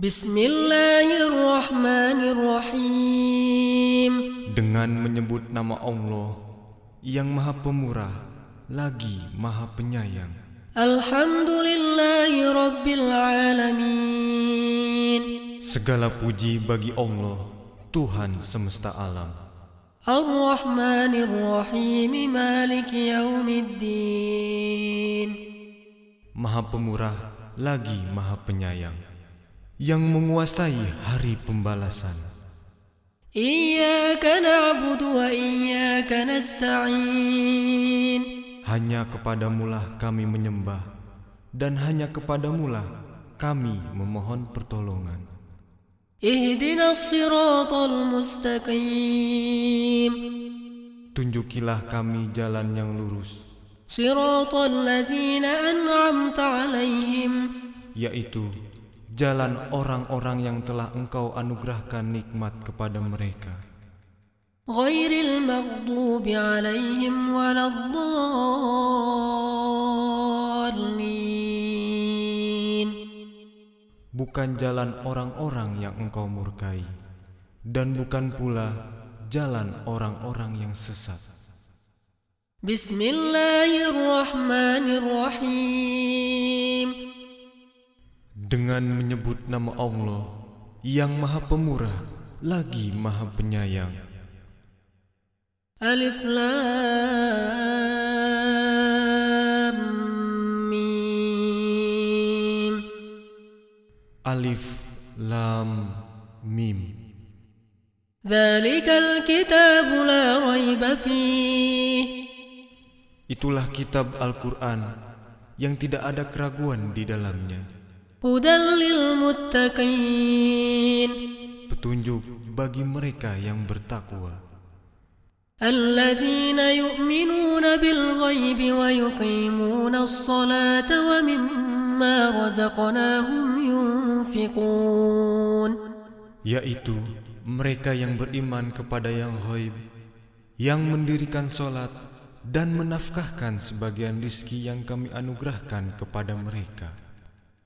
Bismillahirrahmanirrahim. Dengan menyebut nama Allah yang maha pemurah lagi maha penyayang. Alhamdulillahi Rabbil Alamin. Segala puji bagi Allah Tuhan semesta alam. Ar-Rahmanir-Rahim Maliki Yaumiddin. Maha pemurah lagi maha penyayang Yang menguasai hari pembalasan. Iyaka na'budu wa iyaka nasta'in. Hanya kepadamulah kami menyembah Dan hanya kepadamulah kami memohon pertolongan. Ihdina siratal mustaqim. Tunjukilah kami jalan yang lurus. Siratal ladzina an'amta alaihim. Yaitu jalan orang-orang yang telah engkau anugerahkan nikmat kepada mereka. Ghairil maghdubi alaihim waladdallin. Bukan jalan orang-orang yang engkau murkai Dan bukan pula jalan orang-orang yang sesat. Bismillahirrahmanirrahim dengan menyebut nama Allah yang Maha Pemurah lagi Maha Penyayang. Alif Lam Mim Alif Lam Mim kitab la raiba Itulah kitab Al-Qur'an yang tidak ada keraguan di dalamnya. Petunjuk bagi mereka yang bertakwa. الذين يؤمنون بالغيب ويقيمون الصلاة ومما رزقناهم ينفقون yaitu mereka yang beriman kepada yang ghaib yang mendirikan solat dan menafkahkan sebagian rizki yang kami anugerahkan kepada mereka.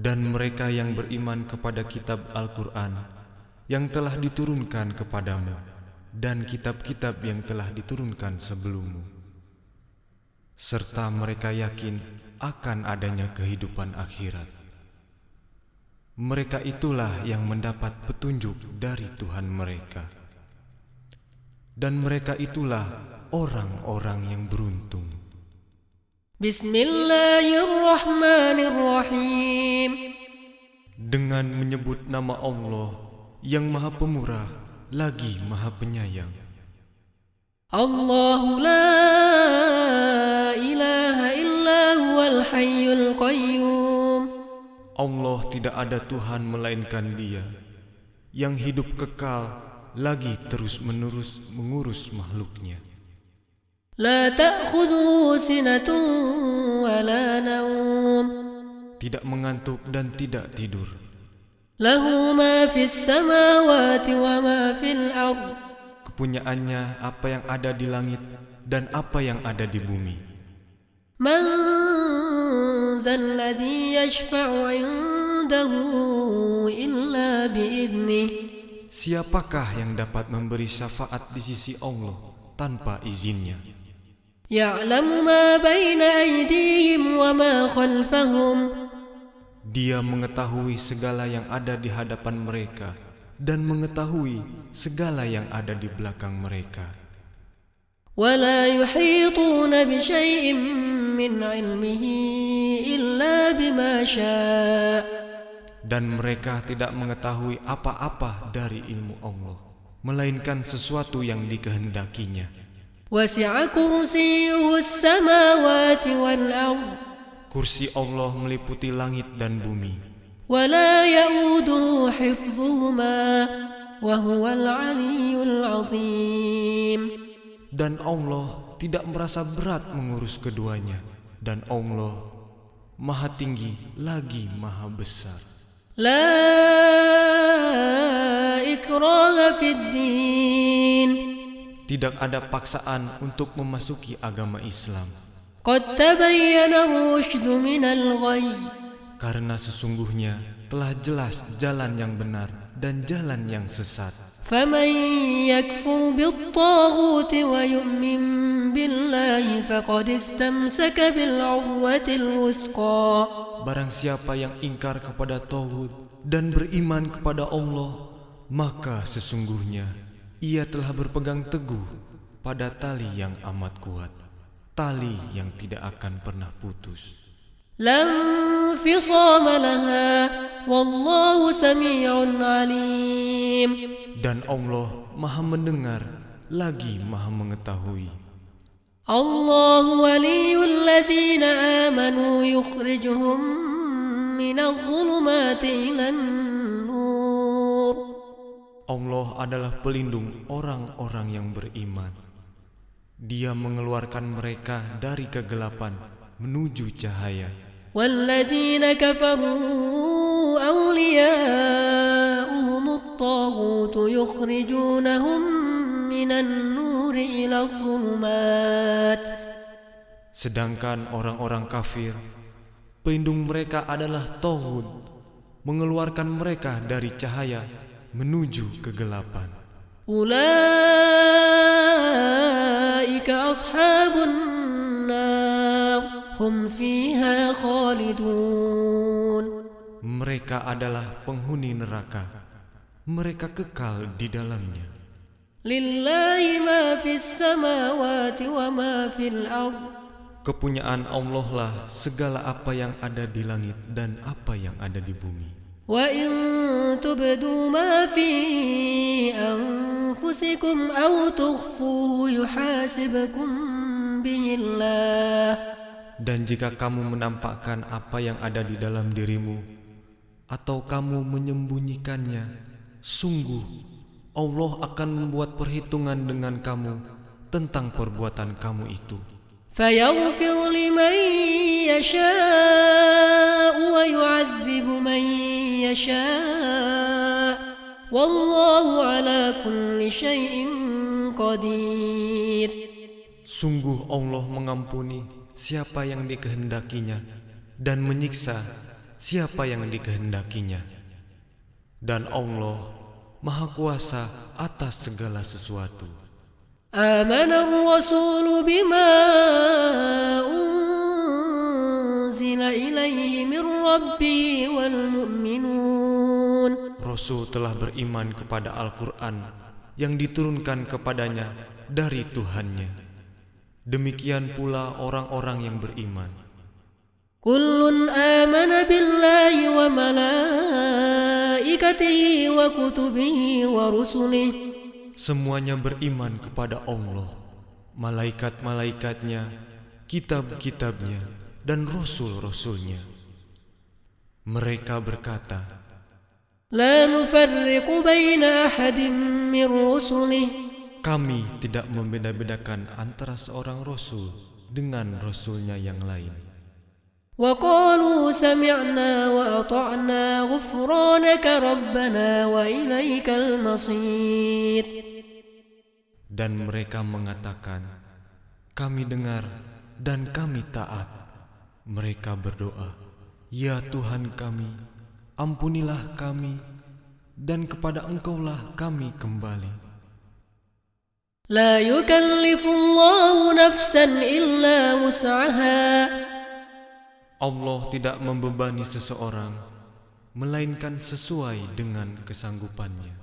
Dan mereka yang beriman kepada kitab Al-Quran Yang telah diturunkan kepadamu Dan kitab-kitab yang telah diturunkan sebelummu. Serta mereka yakin akan adanya kehidupan akhirat. Mereka itulah yang mendapat petunjuk dari Tuhan mereka. Dan mereka itulah orang-orang yang beruntung Bismillahirrahmanirrahim. Dengan menyebut nama Allah yang maha pemurah lagi maha penyayang. Allahu la ilaha illa huwal hayyul qayyum. Allah tidak ada Tuhan melainkan dia yang hidup kekal lagi terus menerus mengurus makhluknya لا تأخذه سنة ولا نوم Tidak mengantuk dan tidak tidur له ما في السماوات وما في الأرض Kepunyaannya apa yang ada di langit dan apa yang ada di bumi من ذا الذي يشفع عنده إلا بإذنه Siapakah yang dapat memberi syafaat di sisi Allah tanpa izinnya يعلم ما بين أيديهم وما خلفهم Dia mengetahui segala yang ada di hadapan mereka dan mengetahui segala yang ada di belakang mereka. ولا يحيطون بشيء من علمه إلا بما شاء Dan mereka tidak mengetahui apa-apa dari ilmu Allah, melainkan sesuatu yang dikehendakinya. Wasi'a kursiyuhu samawati wal. Kursi Allah meliputi langit dan bumi. ولا ya'uduhu حفظهما وهو العلي العظيم. Dan Allah tidak merasa berat mengurus keduanya dan Allah maha tinggi lagi maha besar. لا ikraha في الدين Tidak ada paksaan untuk memasuki agama Islam قد تبين الرشد من الغي karena sesungguhnya telah jelas jalan yang benar dan jalan yang sesat. فمن يكفر بالطاغوت ويؤمن بالله فقد استمسك بالعروة الوثقى Barang siapa yang ingkar kepada Tauhid dan beriman kepada Allah, maka sesungguhnya ia telah berpegang teguh pada tali yang amat kuat, tali yang tidak akan pernah putus. لا انفصام لها والله سميع عليم Dan Allah Maha mendengar lagi Maha mengetahui. الله ولي الذين آمنوا يخرجهم من الظلمات إلى النور Allah adalah pelindung orang-orang yang beriman. Dia mengeluarkan mereka dari kegelapan menuju cahaya. والذين كفروا أولياؤهم الطاغوت يخرجونهم من النور إلى الظلمات Sedangkan orang-orang kafir, pelindung mereka adalah Tauhid, mengeluarkan mereka dari cahaya menuju kegelapan. Mereka adalah penghuni neraka. Mereka kekal di dalamnya. Kepunyaan Allah lah segala apa yang ada di langit dan apa yang ada di bumi. وإن تبدوا ما في أنفسكم أو تخفوه يحاسبكم به الله Dan jika kamu menampakkan apa yang ada di dalam dirimu atau kamu menyembunyikannya, sungguh Allah akan membuat perhitungan dengan kamu tentang perbuatan kamu itu. فيغفر لمن يشاء ويعذب من يشاء والله على كل شيء قدير Sungguh Allah mengampuni siapa yang dikehendakinya dan menyiksa siapa yang dikehendakinya. Dan Allah Maha Kuasa atas segala sesuatu. آمن الرسول بما أنزل إليه من ربه والمؤمنون Rasul telah beriman kepada Al-Quran yang diturunkan kepadanya dari Tuhannya. Demikian pula orang-orang yang beriman. Kullun amana billahi wa malaikatihi wa kutubihi wa rusulih. Semuanya beriman kepada Allah, malaikat-malaikatnya, kitab-kitabnya, dan rasul-rasulnya. Mereka berkata, لا نفرق بين أحد من رسله kami tidak membeda-bedakan antara seorang rasul dengan rasulnya yang lain. وقالوا سمعنا وأطعنا غفرانك ربنا وإليك المصير Dan mereka mengatakan, kami dengar dan kami taat. Mereka berdoa, Ya Tuhan kami, ampunilah kami, dan kepada Engkaulah kami kembali. لا يكلف الله نفسا إلا وسعها Allah tidak membebani seseorang, melainkan sesuai dengan kesanggupannya.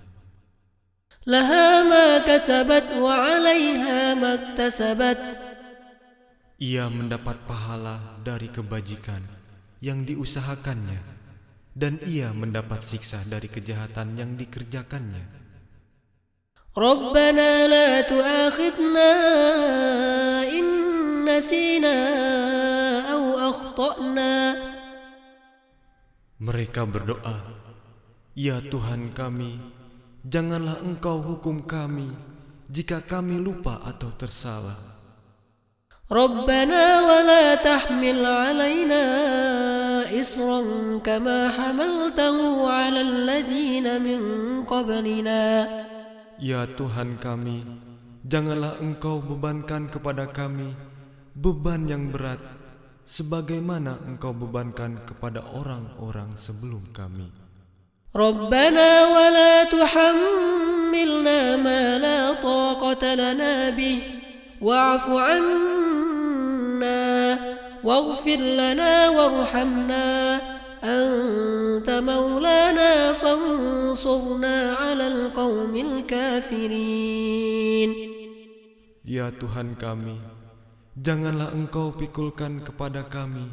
لها ما كسبت وعليها ما اكتسبت Ia mendapat pahala dari kebajikan yang diusahakannya, dan ia mendapat siksa dari kejahatan yang dikerjakannya. ربنا لا تؤاخذنا إن نسينا أو أخطأنا Mereka berdoa, Ya Tuhan kami, janganlah Engkau hukum kami jika kami lupa atau tersalah. ربنا ولا تحمل علينا إصرا كما حملته على الذين من قبلنا Ya Tuhan kami, janganlah Engkau bebankan kepada kami beban yang berat sebagaimana Engkau bebankan kepada orang-orang sebelum kami. ربنا ولا تحملنا ما لا طاقة لنا به واعف عنا واغفر لنا وارحمنا أنت مولانا فانصرنا على القوم الكافرين Ya Tuhan kami, janganlah Engkau pikulkan kepada kami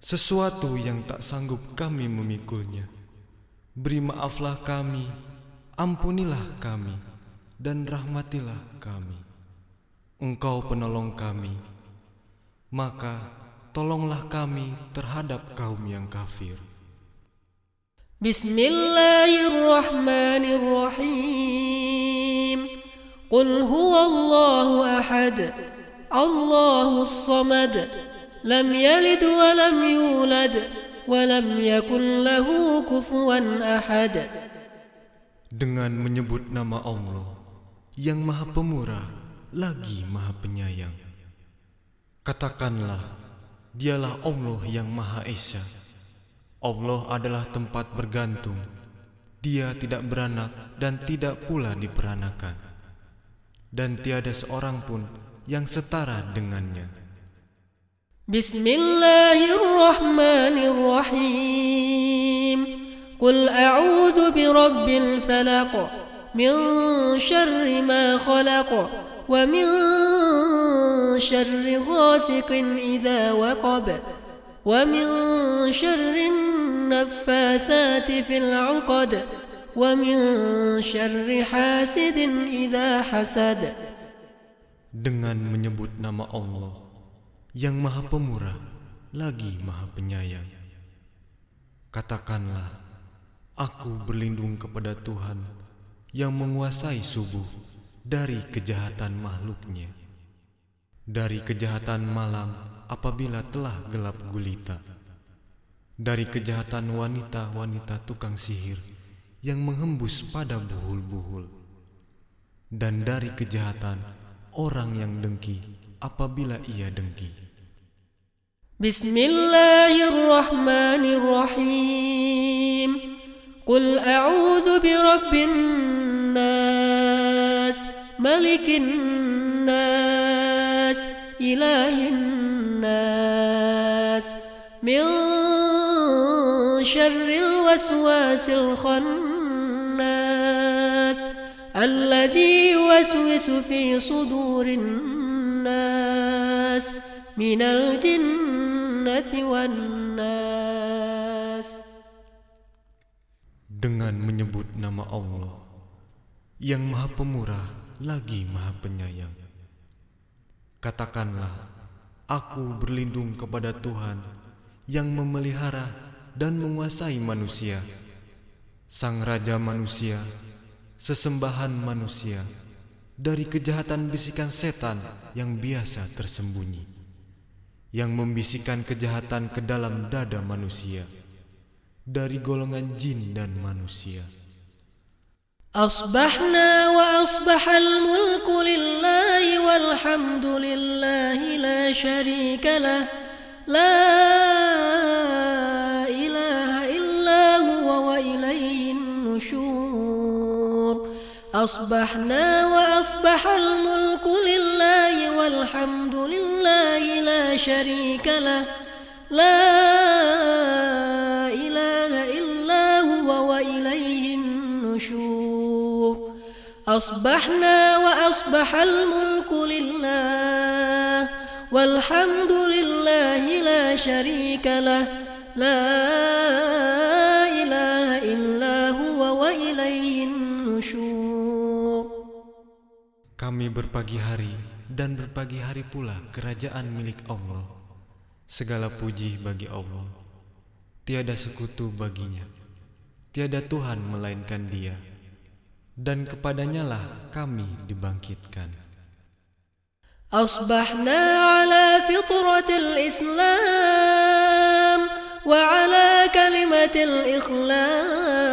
sesuatu yang tak sanggup kami memikulnya. Beri maaflah kami, ampunilah kami, dan rahmatilah kami. Engkau penolong kami, maka tolonglah kami terhadap kaum yang kafir. Bismillahirrahmanirrahim. Qul huwallahu ahad. Allahus samad. Lam yalid wa lam yulad wa lam yakun lahu kufuwan ahad. Dengan menyebut nama Allah yang Maha Pemurah lagi Maha Penyayang. Katakanlah, dialah Allah yang Maha Esa. Allah adalah tempat bergantung. Dia tidak beranak dan tidak pula diperanakan. Dan tiada seorang pun yang setara dengannya. Bismillahirrahmanirrahim. Qul a'udzu birabbil falaq min syarri ma khalaq ومن شر غاسق إذا وقب ومن شر النفاثات في العقد ومن شر حاسد إذا حسد Dengan menyebut nama Allah yang Maha Pemurah lagi Maha Penyayang. Katakanlah, aku berlindung kepada Tuhan yang menguasai subuh dari kejahatan makhluknya, dari kejahatan malam apabila telah gelap gulita, dari kejahatan wanita-wanita tukang sihir yang menghembus pada buhul-buhul, dan dari kejahatan orang yang dengki apabila ia dengki. Bismillahirrahmanirrahim. Qul a'udzu birabbin ملك الناس إله الناس. من شر الوسواس الخناس الذي يوسوس في صدور الناس. من الجنة والناس. Dengan menyebut nama Allah yang Maha Pemurah lagi Maha Penyayang. Katakanlah, aku berlindung kepada Tuhan yang memelihara dan menguasai manusia, Sang Raja manusia, sesembahan manusia, dari kejahatan bisikan setan yang biasa tersembunyi, yang membisikkan kejahatan ke dalam dada manusia, dari golongan jin dan manusia. أصبحنا وأصبح الملك لله والحمد لله لا شريك له. لا إله إلا هو وإليه النشور. أصبحنا وأصبح الملك لله والحمد لله لا شريك له. لا إله إلا هو وإليه النشور. أصبحنا وأصبح الملك لله والحمد لله لا شريك له لا إله إلا هو وإليه النشور Kami berpagi hari dan berpagi hari pula kerajaan milik Allah. Segala puji bagi Allah. tiada sekutu baginya. Tiada Tuhan melainkan Dia, Dan kepadanya lah kami dibangkitkan. أصبحنا على فطرة الإسلام وعلى كلمة الإخلاص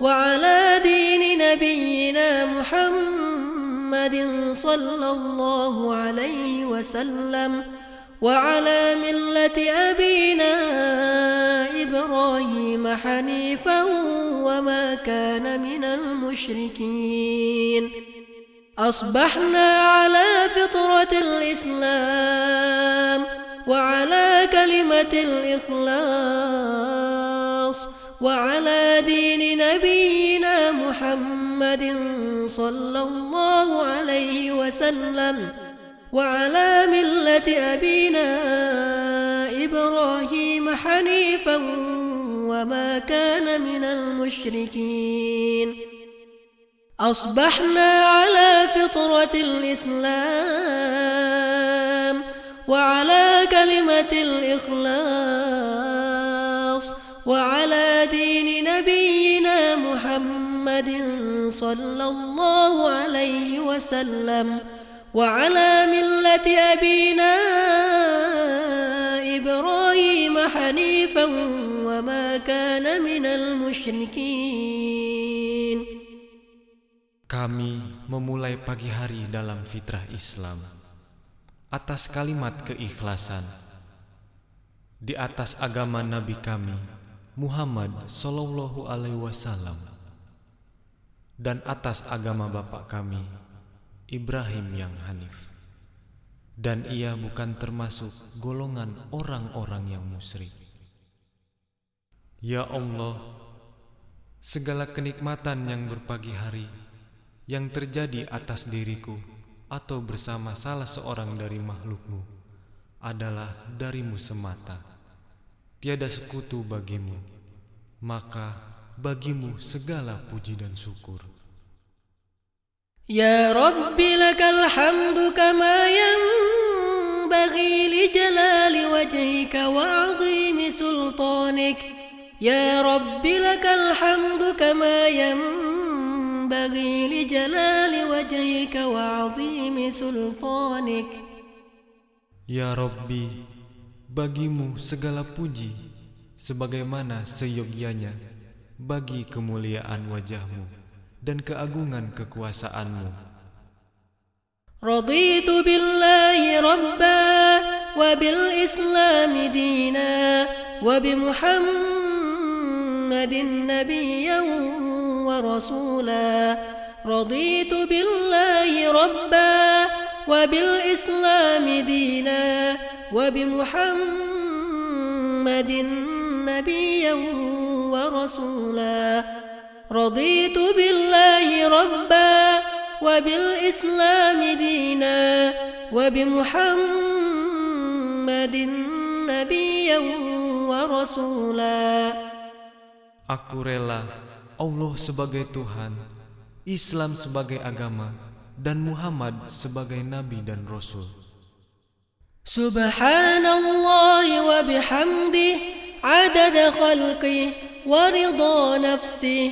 وعلى دين نبينا محمد صلى الله عليه وسلم وعلى ملة أبينا إبراهيم حنيفا وما كان من المشركين. أصبحنا على فطرة الإسلام وعلى كلمة الإخلاص وعلى دين نبينا محمد صلى الله عليه وسلم. وعلى ملة أبينا إبراهيم حنيفا وما كان من المشركين. أصبحنا على فطرة الإسلام وعلى كلمة الإخلاص وعلى دين نبينا محمد صلى الله عليه وسلم. وعلى ملة أبينا إبراهيم حنيفا وما كان من المشركين Kami memulai pagi hari dalam fitrah Islam atas kalimat keikhlasan di atas agama Nabi kami Muhammad Sallallahu Alaihi Wasallam dan atas agama bapak kami Ibrahim yang Hanif dan ia bukan termasuk golongan orang-orang yang musyrik. Ya Allah, segala kenikmatan yang berpagi hari yang terjadi atas diriku atau bersama salah seorang dari makhlukmu adalah darimu semata. Tiada sekutu bagimu, maka bagimu segala puji dan syukur. يا رب لك الحمد كما ينبغي لجلال وجهك وعظيم سلطانك يا رب لك الحمد كما ينبغي لجلال وجهك وعظيم سلطانك Ya Rabbi, bagimu segala puji sebagaimana seyogyanya bagi kemuliaan wajahmu dan keagungan kekuasaanmu. رضيت بالله ربا وبالإسلام دينا وبمحمد نبيا ورسولا رضيت بالله ربا وبالإسلام دينا وبمحمد نبيا ورسولا رضيت بالله ربا وبالإسلام دينا وبمحمد نبيا ورسولا Aku rela Allah sebagai Tuhan, Islam sebagai agama, dan Muhammad sebagai nabi dan rasul. سبحان الله وبحمده عدد خلقه ورضا نفسه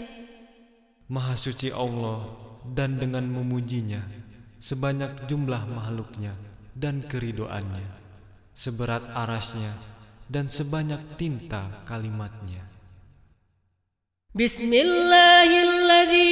Maha suci Allah dan dengan memujinya sebanyak jumlah makhluknya dan keridoannya, seberat arasnya dan sebanyak tinta kalimatnya. Bismillahilladzi.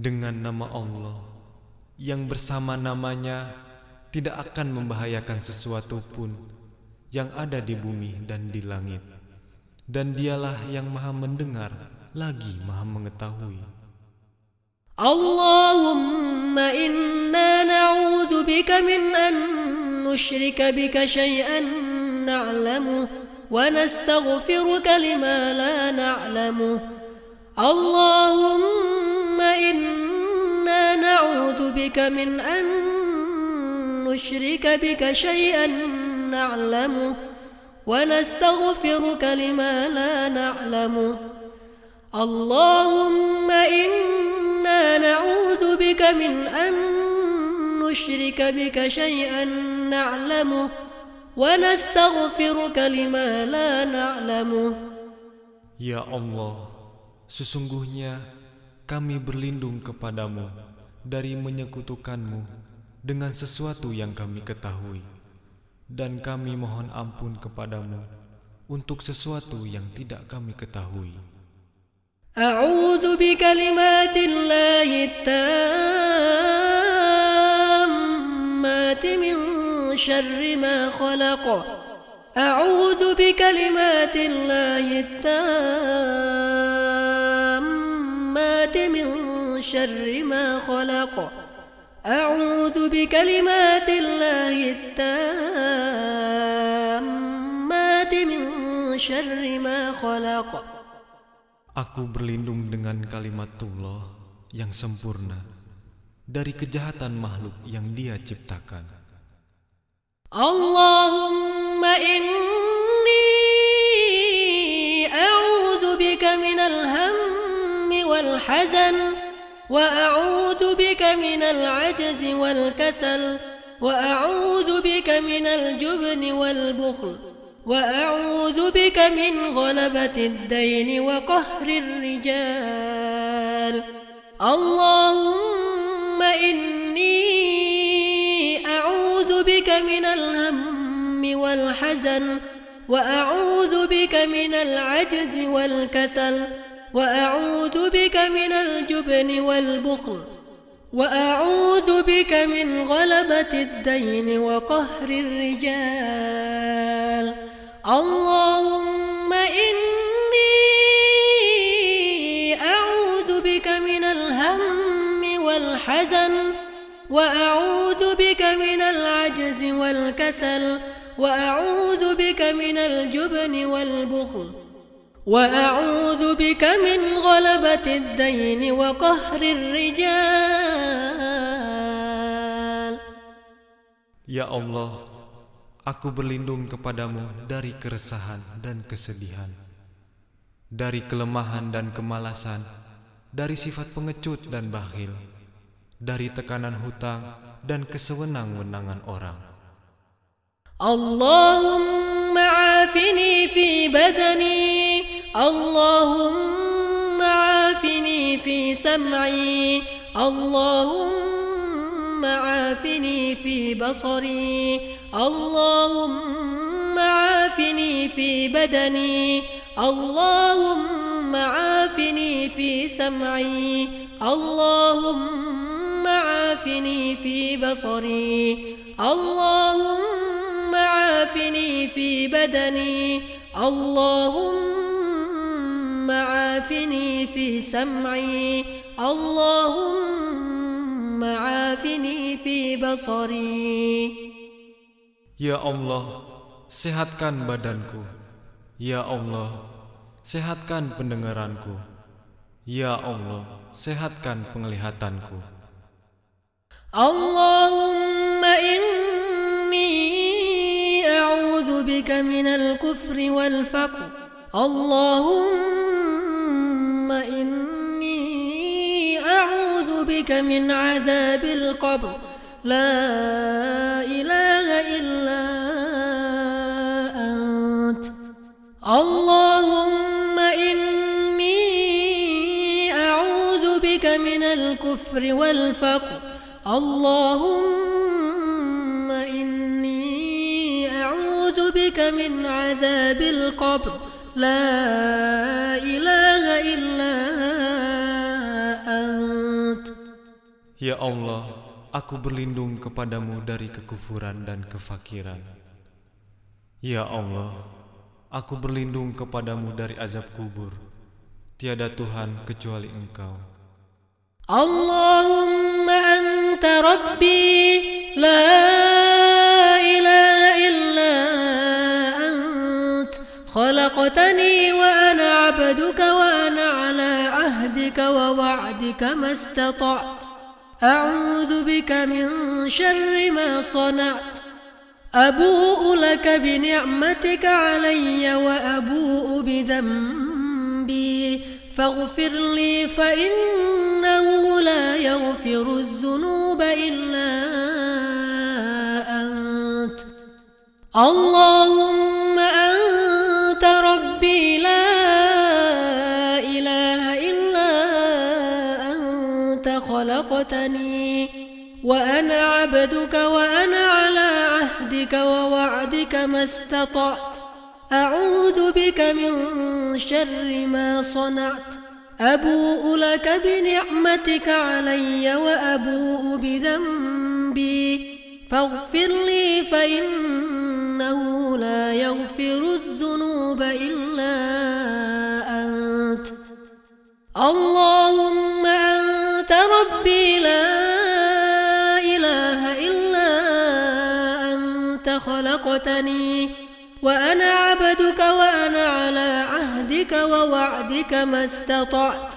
dengan nama Allah yang bersama namanya tidak akan membahayakan sesuatu pun yang ada di bumi dan di langit. Dan dialah yang maha mendengar lagi maha mengetahui. Allahumma inna na'udhu bika min an nushrika bika syai'an na'lamu wa nastaghfiruka lima la na'lamu. Allahumma إنا نعوذ بك من أن نشرك بك شيئا نعلمه ونستغفرك لما لا نعلمه. اللهم إنا نعوذ بك من أن نشرك بك شيئا نعلمه ونستغفرك لما لا نعلمه. Ya Allah, sesungguhnya kami berlindung kepadamu dari menyekutukanmu dengan sesuatu yang kami ketahui. Dan kami mohon ampun kepadamu untuk sesuatu yang tidak kami ketahui. أعوذ بكلمات الله التامات من شر ما خلق أعوذ بكلمات الله التامات من شر ما خلق أعوذ بكلمات الله التامات من شر ما خلق Aku berlindung dengan kalimatullah yang sempurna dari kejahatan makhluk yang dia ciptakan. اللهم إني أعوذ بك من والحزن وأعوذ بك من العجز والكسل وأعوذ بك من الجبن والبخل وأعوذ بك من غلبة الدين وقهر الرجال. اللهم إني أعوذ بك من الهم والحزن وأعوذ بك من العجز والكسل وأعوذ بك من الجبن والبخل وأعوذ بك من غلبة الدين وقهر الرجال. اللهم إني أعوذ بك من الهم والحزن وأعوذ بك من العجز والكسل وأعوذ بك من الجبن والبخل. وأعوذ بك من غلبة الدين وقهر الرجال Ya Allah, aku berlindung kepadamu dari keresahan dan kesedihan, dari kelemahan dan kemalasan, dari sifat pengecut dan bakhil, dari tekanan hutang dan kesewenang-wenangan orang. اللهم عافني في بدني. اللهم عافني في سمعي. اللهم عافني في بصري. اللهم عافني في بدني. اللهم عافني في سمعي. اللهم عافني في بصري. اللهم عافني في بدني اللهم عافني في سمعي اللهم عافني في بصري Ya Allah, sehatkan badanku. Ya Allah, sehatkan pendengaranku. Ya Allah, sehatkan penglihatanku. اللهم إني أعوذ بك من الكفر والفقر. اللهم إني أعوذ بك من عذاب القبر. لا إله إلا أنت. اللهم إني أعوذ بك من الكفر والفقر. اللهم إني أعوذ بك من عذاب القبر لا إله إلا أنت Ya Allah, aku berlindung kepadamu dari kekufuran dan kefakiran. Ya Allah, aku berlindung kepadamu dari azab kubur. Tiada Tuhan kecuali Engkau. اللهم أنت ربي لا خلقتني وأنا عبدك وأنا على عهدك ووعدك ما استطعت. أعوذ بك من شر ما صنعت. أبوء لك بنعمتك علي وأبوء بذنبي. فاغفر لي فإنه لا يغفر الذنوب إلا أنت. اللهم أنت وأنا عبدك وأنا على عهدك ووعدك ما استطعت. أعوذ بك من شر ما صنعت. أبوء لك بنعمتك علي وأبوء بذنبي. فاغفر لي فإنه لا يغفر الذنوب إلا أنت. اللهم خلقتني وأنا عبدك وأنا على عهدك ووعدك ما استطعت.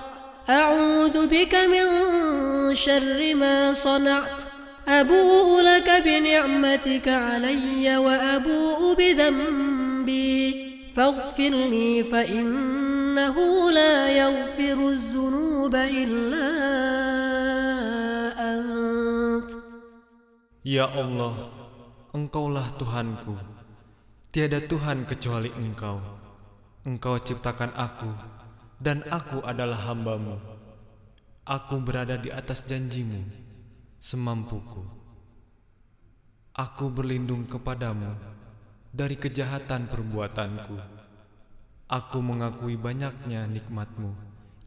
أعوذ بك من شر ما صنعت. أبوء لك بنعمتك علي وأبوء بذنبي. فاغفر لي فإنه لا يغفر الذنوب إلا أنت. Ya Allah, Engkaulah Tuhanku. Tiada Tuhan kecuali Engkau. Engkau ciptakan aku, dan aku adalah hambamu. Aku berada di atas janjimu, semampuku. Aku berlindung kepadamu dari kejahatan perbuatanku. Aku mengakui banyaknya nikmatmu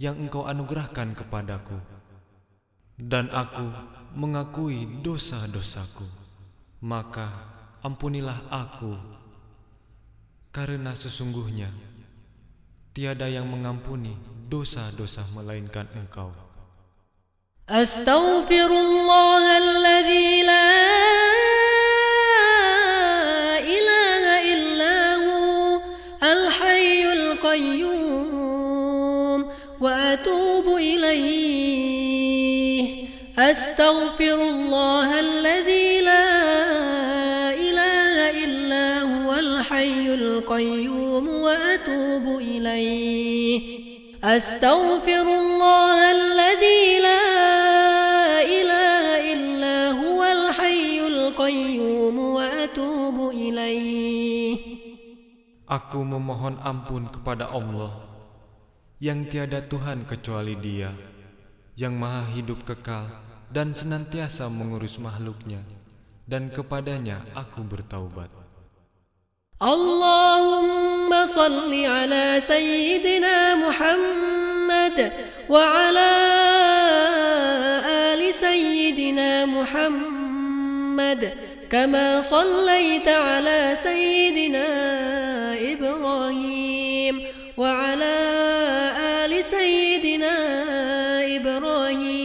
yang engkau anugerahkan kepadaku. Dan aku mengakui dosa-dosaku Maka ampunilah aku karena sesungguhnya tiada yang mengampuni dosa-dosa melainkan Engkau. أستغفر الله الذي لا إله إلا هو الحي القيوم وأتوب إليه أستغفر الله الذي لا إله إلا هو الحي القيوم وأتوب إليه أستغفر الله الذي لا إله إلا هو الحي القيوم وأتوب إليه Aku memohon ampun kepada Allah yang tiada Tuhan kecuali Dia, yang Maha Hidup kekal dan senantiasa mengurus makhluknya, dan kepadanya aku bertaubat. اللهم صل على سيدنا محمد وعلى آل سيدنا محمد كما صليت على سيدنا إبراهيم وعلى آل سيدنا إبراهيم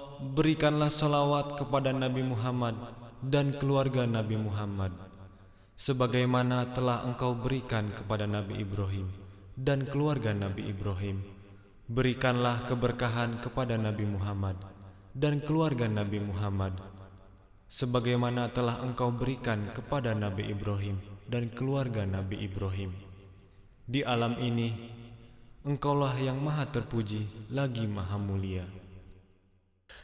berikanlah salawat kepada Nabi Muhammad dan keluarga Nabi Muhammad, sebagaimana telah Engkau berikan kepada Nabi Ibrahim dan keluarga Nabi Ibrahim. Berikanlah keberkahan kepada Nabi Muhammad dan keluarga Nabi Muhammad sebagaimana telah engkau berikan kepada Nabi Ibrahim dan keluarga Nabi Ibrahim di alam ini engkaulah yang maha terpuji lagi maha mulia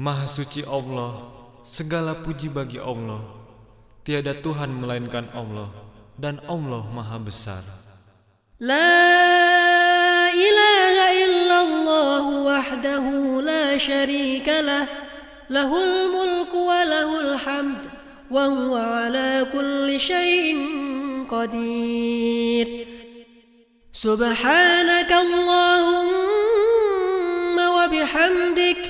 Maha suci Allah, segala puji bagi Allah. Tiada Tuhan melainkan Allah, dan Allah Maha Besar. La ilaha illallah wahdahu la syarika lah. Lahul mulku wa lahul hamd. Wa huwa ala kulli syai'in qadir. Subhanakallahumma wa bihamdik.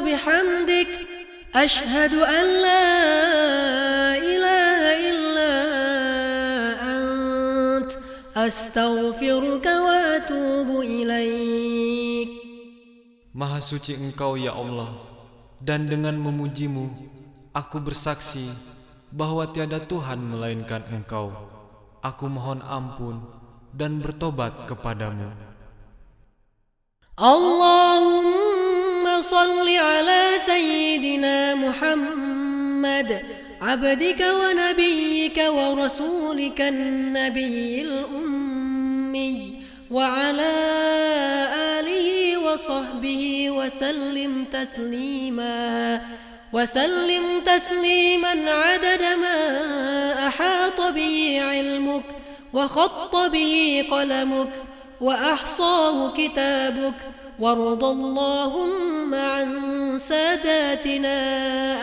وبحمدك أشهد أن لا إله إلا أنت أستغفرك وأتوب إليك Maha suci Engkau ya Allah, dan dengan memujimu, aku bersaksi bahwa tiada Tuhan melainkan Engkau. Aku mohon ampun dan bertobat kepadamu. اللهم صل على سيدنا محمد عبدك ونبيك ورسولك النبي الأمي وعلى آله وصحبه وسلم تسليما وسلم تسليما عدد ما أحاط به علمك وخط به قلمك وأحصاه كتابك وارض اللهم عن ساداتنا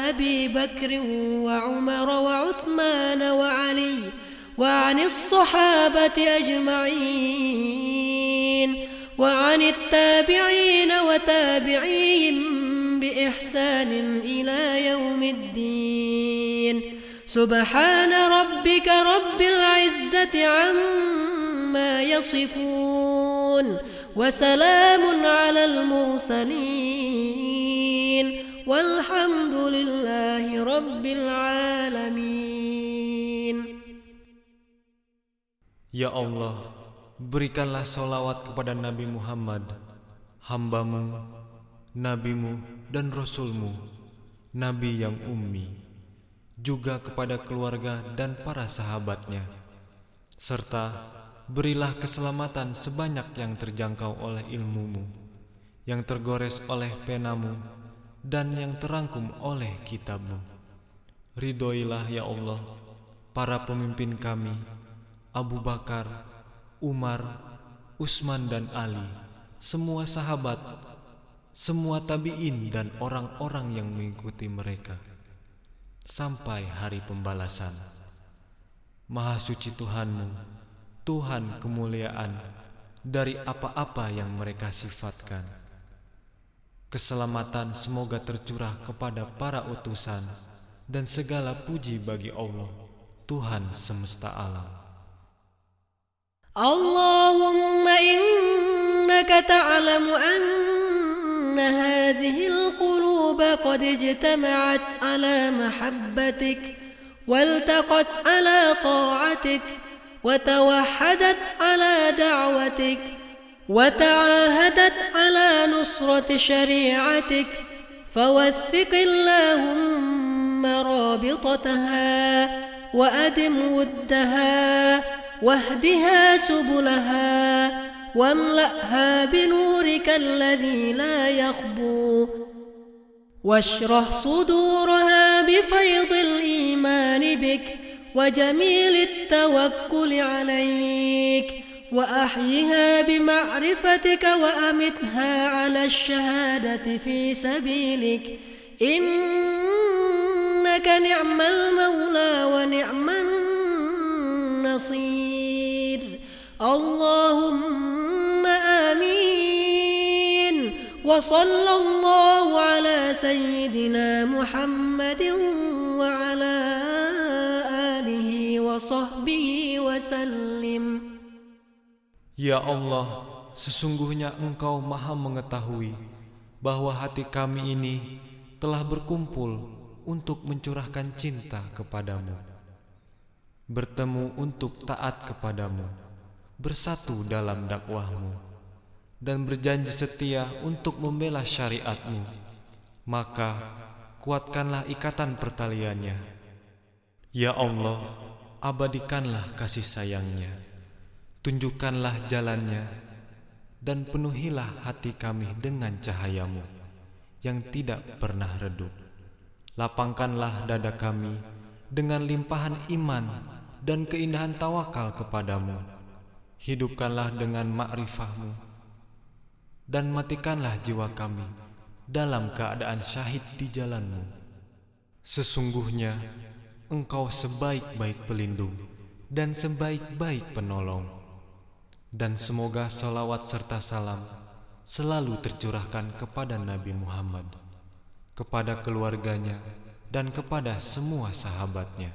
أبي بكر وعمر وعثمان وعلي وعن الصحابة أجمعين وعن التابعين وتابعيهم بإحسان إلى يوم الدين. سبحان ربك رب العزة عما يصفون. وسلام على المرسلين والحمد لله رب العالمين Ya Allah, berikanlah solawat kepada Nabi Muhammad, hambamu, nabimu, dan rasulmu, Nabi yang ummi, juga kepada keluarga dan para sahabatnya, serta berilah keselamatan sebanyak yang terjangkau oleh ilmumu, yang tergores oleh penamu, dan yang terangkum oleh kitabmu. Ridhoilah ya Allah, para pemimpin kami, Abu Bakar, Umar, Utsman dan Ali, semua sahabat, semua tabi'in dan orang-orang yang mengikuti mereka sampai hari pembalasan. Maha suci Tuhanmu, Tuhan kemuliaan dari apa-apa yang mereka sifatkan. Keselamatan semoga tercurah kepada para utusan dan segala puji bagi Allah, Tuhan semesta alam. اللهم إنك تعلم أن هذه القلوب قد اجتمعت على محبتك والتقت على طاعتك وتوحدت على دعوتك وتعاهدت على نصرة شريعتك فوثق اللهم رابطتها وأدم ودها واهدها سبلها واملأها بنورك الذي لا يخبو واشرح صدورها بفيض الإيمان بك وجميل التوكل عليك وأحيها بمعرفتك وأمتها على الشهادة في سبيلك. إنك نعم المولى ونعم النصير. اللهم آمين. وصلى الله على سيدنا محمد وعلى آله وصحبه وسلم Ya Allah, sesungguhnya Engkau Maha Mengetahui bahwa hati kami ini telah berkumpul untuk mencurahkan cinta kepadamu, bertemu untuk taat kepadamu, bersatu dalam dakwahmu, dan berjanji setia untuk membela syariatmu. Maka kuatkanlah ikatan pertaliannya. Ya Allah, abadikanlah kasih sayangnya. Tunjukkanlah jalannya dan penuhilah hati kami dengan cahayamu yang tidak pernah redup. Lapangkanlah dada kami dengan limpahan iman dan keindahan tawakal kepadamu. Hidupkanlah dengan makrifahmu dan matikanlah jiwa kami dalam keadaan syahid di jalanmu. Sesungguhnya engkau sebaik-baik pelindung dan sebaik-baik penolong dan semoga salawat serta salam selalu tercurahkan kepada Nabi Muhammad, kepada keluarganya, dan kepada semua sahabatnya.